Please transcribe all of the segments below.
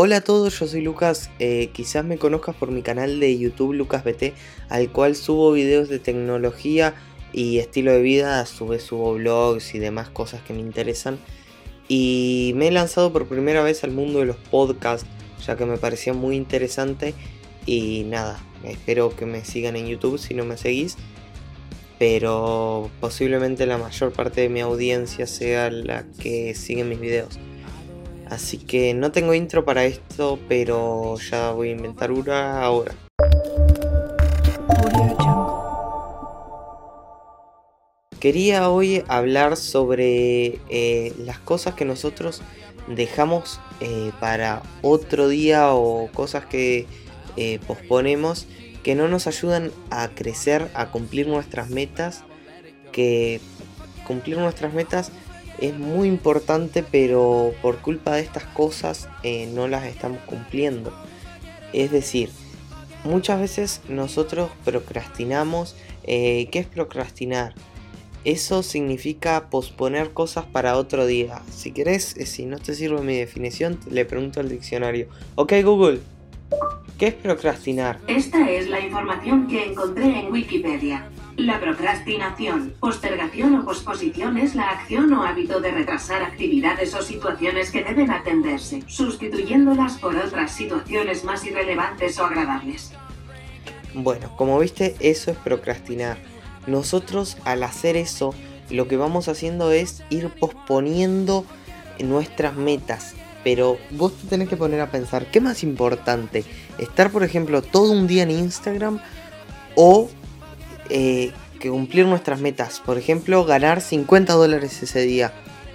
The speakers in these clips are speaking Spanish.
Hola a todos, yo soy Lucas, eh, quizás me conozcas por mi canal de YouTube LucasBT, al cual subo videos de tecnología y estilo de vida, a su vez subo blogs y demás cosas que me interesan. Y me he lanzado por primera vez al mundo de los podcasts, ya que me parecía muy interesante. Y nada, espero que me sigan en YouTube si no me seguís. Pero posiblemente la mayor parte de mi audiencia sea la que sigue mis videos. Así que no tengo intro para esto, pero ya voy a inventar una ahora. Quería hoy hablar sobre eh, las cosas que nosotros dejamos eh, para otro día o cosas que eh, posponemos que no nos ayudan a crecer, a cumplir nuestras metas, que cumplir nuestras metas es muy importante, pero por culpa de estas cosas eh, no las estamos cumpliendo. Es decir, muchas veces nosotros procrastinamos. Eh, ¿Qué es procrastinar? Eso significa posponer cosas para otro día. Si querés, eh, si no te sirve mi definición, le pregunto al diccionario. Ok Google, ¿qué es procrastinar? Esta es la información que encontré en Wikipedia. La procrastinación, postergación o posposición es la acción o hábito de retrasar actividades o situaciones que deben atenderse, sustituyéndolas por otras situaciones más irrelevantes o agradables. Bueno, como viste, eso es procrastinar. Nosotros al hacer eso, lo que vamos haciendo es ir posponiendo nuestras metas. Pero vos te tenés que poner a pensar, ¿qué más importante? ¿Estar, por ejemplo, todo un día en Instagram o eh, que cumplir nuestras metas. Por ejemplo, ganar 50 dólares ese día.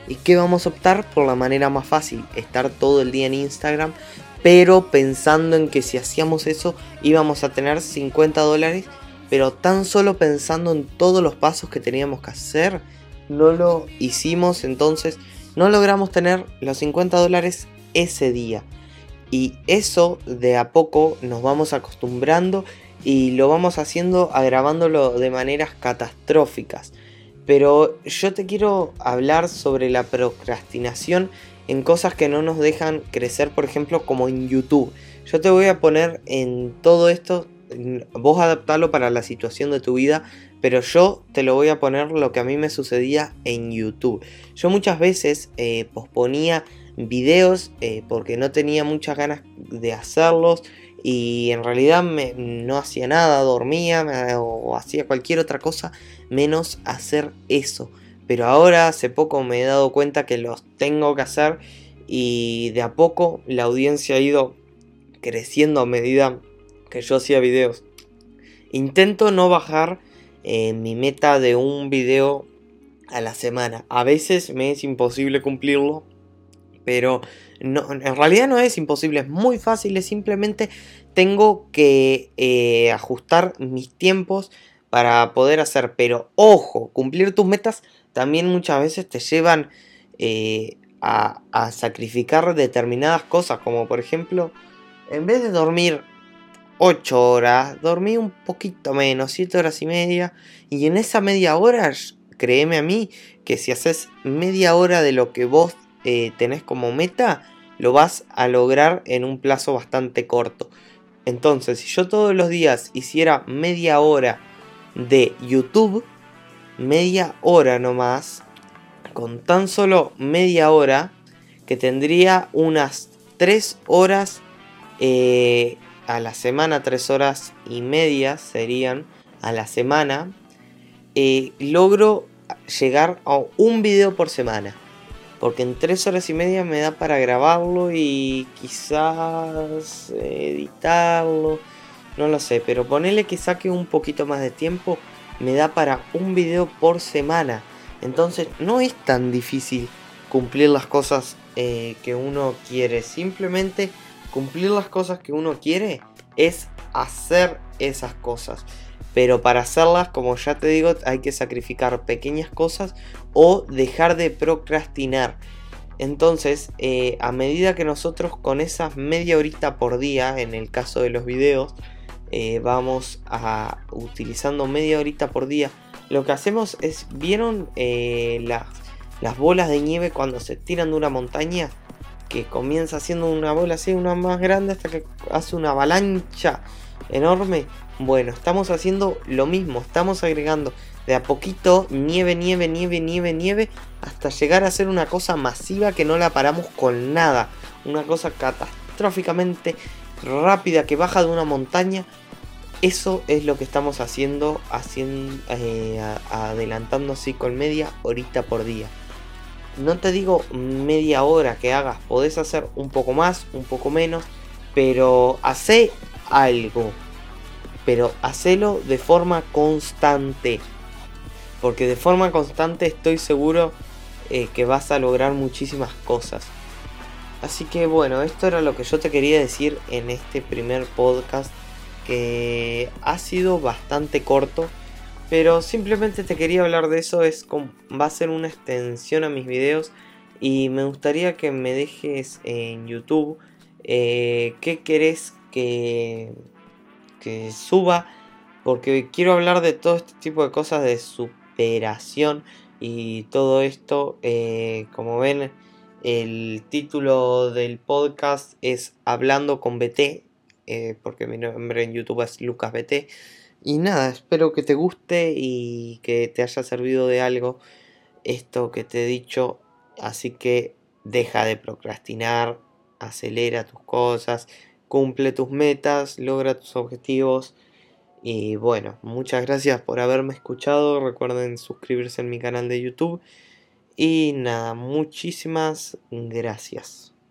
¿Y qué vamos a optar? Por la manera más fácil, estar todo el día en Instagram, pero pensando en que si hacíamos eso íbamos a tener 50 dólares, pero tan solo pensando en todos los pasos que teníamos que hacer, no lo hicimos, entonces no logramos tener los 50 dólares ese día. Y eso de a poco nos vamos acostumbrando y lo vamos haciendo agravándolo de maneras catastróficas. Pero yo te quiero hablar sobre la procrastinación en cosas que no nos dejan crecer, por ejemplo, como en YouTube. Yo te voy a poner en todo esto, vos adaptarlo para la situación de tu vida, pero yo te lo voy a poner lo que a mí me sucedía en YouTube. Yo muchas veces eh, posponía videos eh, porque no tenía muchas ganas de hacerlos y en realidad no hacía nada, dormía o hacía cualquier otra cosa menos hacer eso. Pero ahora hace poco me he dado cuenta que los tengo que hacer y de a poco la audiencia ha ido creciendo a medida que yo hacía videos. Intento no bajar eh, mi meta de un video a la semana. A veces me es imposible cumplirlo pero no, en realidad no es imposible, es muy fácil, es simplemente tengo que eh, ajustar mis tiempos para poder hacer. Pero ojo, cumplir tus metas también muchas veces te llevan eh, a, a, sacrificar determinadas cosas, como por ejemplo, en vez de dormir 8 horas, dormí un poquito menos, 7 horas y media, y en esa media hora, créeme a mí, que si haces media hora de lo que vos eh, tenés como meta, lo vas a lograr en un plazo bastante corto. Entonces, si yo todos los días hiciera media hora de YouTube, media hora nomás, con tan solo media hora, que tendría unas 3 horas eh, a la semana, 3 horas y media serían a la semana, eh, logro llegar a un video por semana. Porque en tres horas y media me da para grabarlo y quizás editarlo. No lo sé, pero ponerle que saque un poquito más de tiempo me da para un video por semana. Entonces no es tan difícil cumplir las cosas eh, que uno quiere. Simplemente cumplir las cosas que uno quiere es hacer esas cosas. Pero para hacerlas, como ya te digo, hay que sacrificar pequeñas cosas o dejar de procrastinar. Entonces, eh, a medida que nosotros con esas media horita por día, en el caso de los videos, eh, vamos a utilizando media horita por día, lo que hacemos es, ¿vieron eh, las, las bolas de nieve cuando se tiran de una montaña? que comienza haciendo una bola así, una más grande hasta que hace una avalancha enorme. Bueno, estamos haciendo lo mismo, estamos agregando de a poquito nieve, nieve, nieve, nieve, nieve, hasta llegar a ser una cosa masiva que no la paramos con nada. Una cosa catastróficamente rápida que baja de una montaña. Eso es lo que estamos haciendo, haciendo eh, adelantando así con media horita por día no te digo media hora que hagas, podés hacer un poco más, un poco menos, pero hace algo. Pero hacelo de forma constante. Porque de forma constante estoy seguro eh, que vas a lograr muchísimas cosas. Así que bueno, esto era lo que yo te quería decir en este primer podcast que ha sido bastante corto pero simplemente te quería hablar de eso, es va a ser una extensión a mis videos y me gustaría que me dejes en YouTube eh, qué querés que, que suba, porque quiero hablar de todo este tipo de cosas de superación y todo esto, eh, como ven, el título del podcast es Hablando con BT, eh, porque mi nombre en YouTube es Lucas BT. Y nada, espero que te guste y que te haya servido de algo esto que te he dicho. Así que deja de procrastinar, acelera tus cosas, cumple tus metas, logra tus objetivos. Y bueno, muchas gracias por haberme escuchado. Recuerden suscribirse en mi canal de YouTube. Y nada, muchísimas gracias.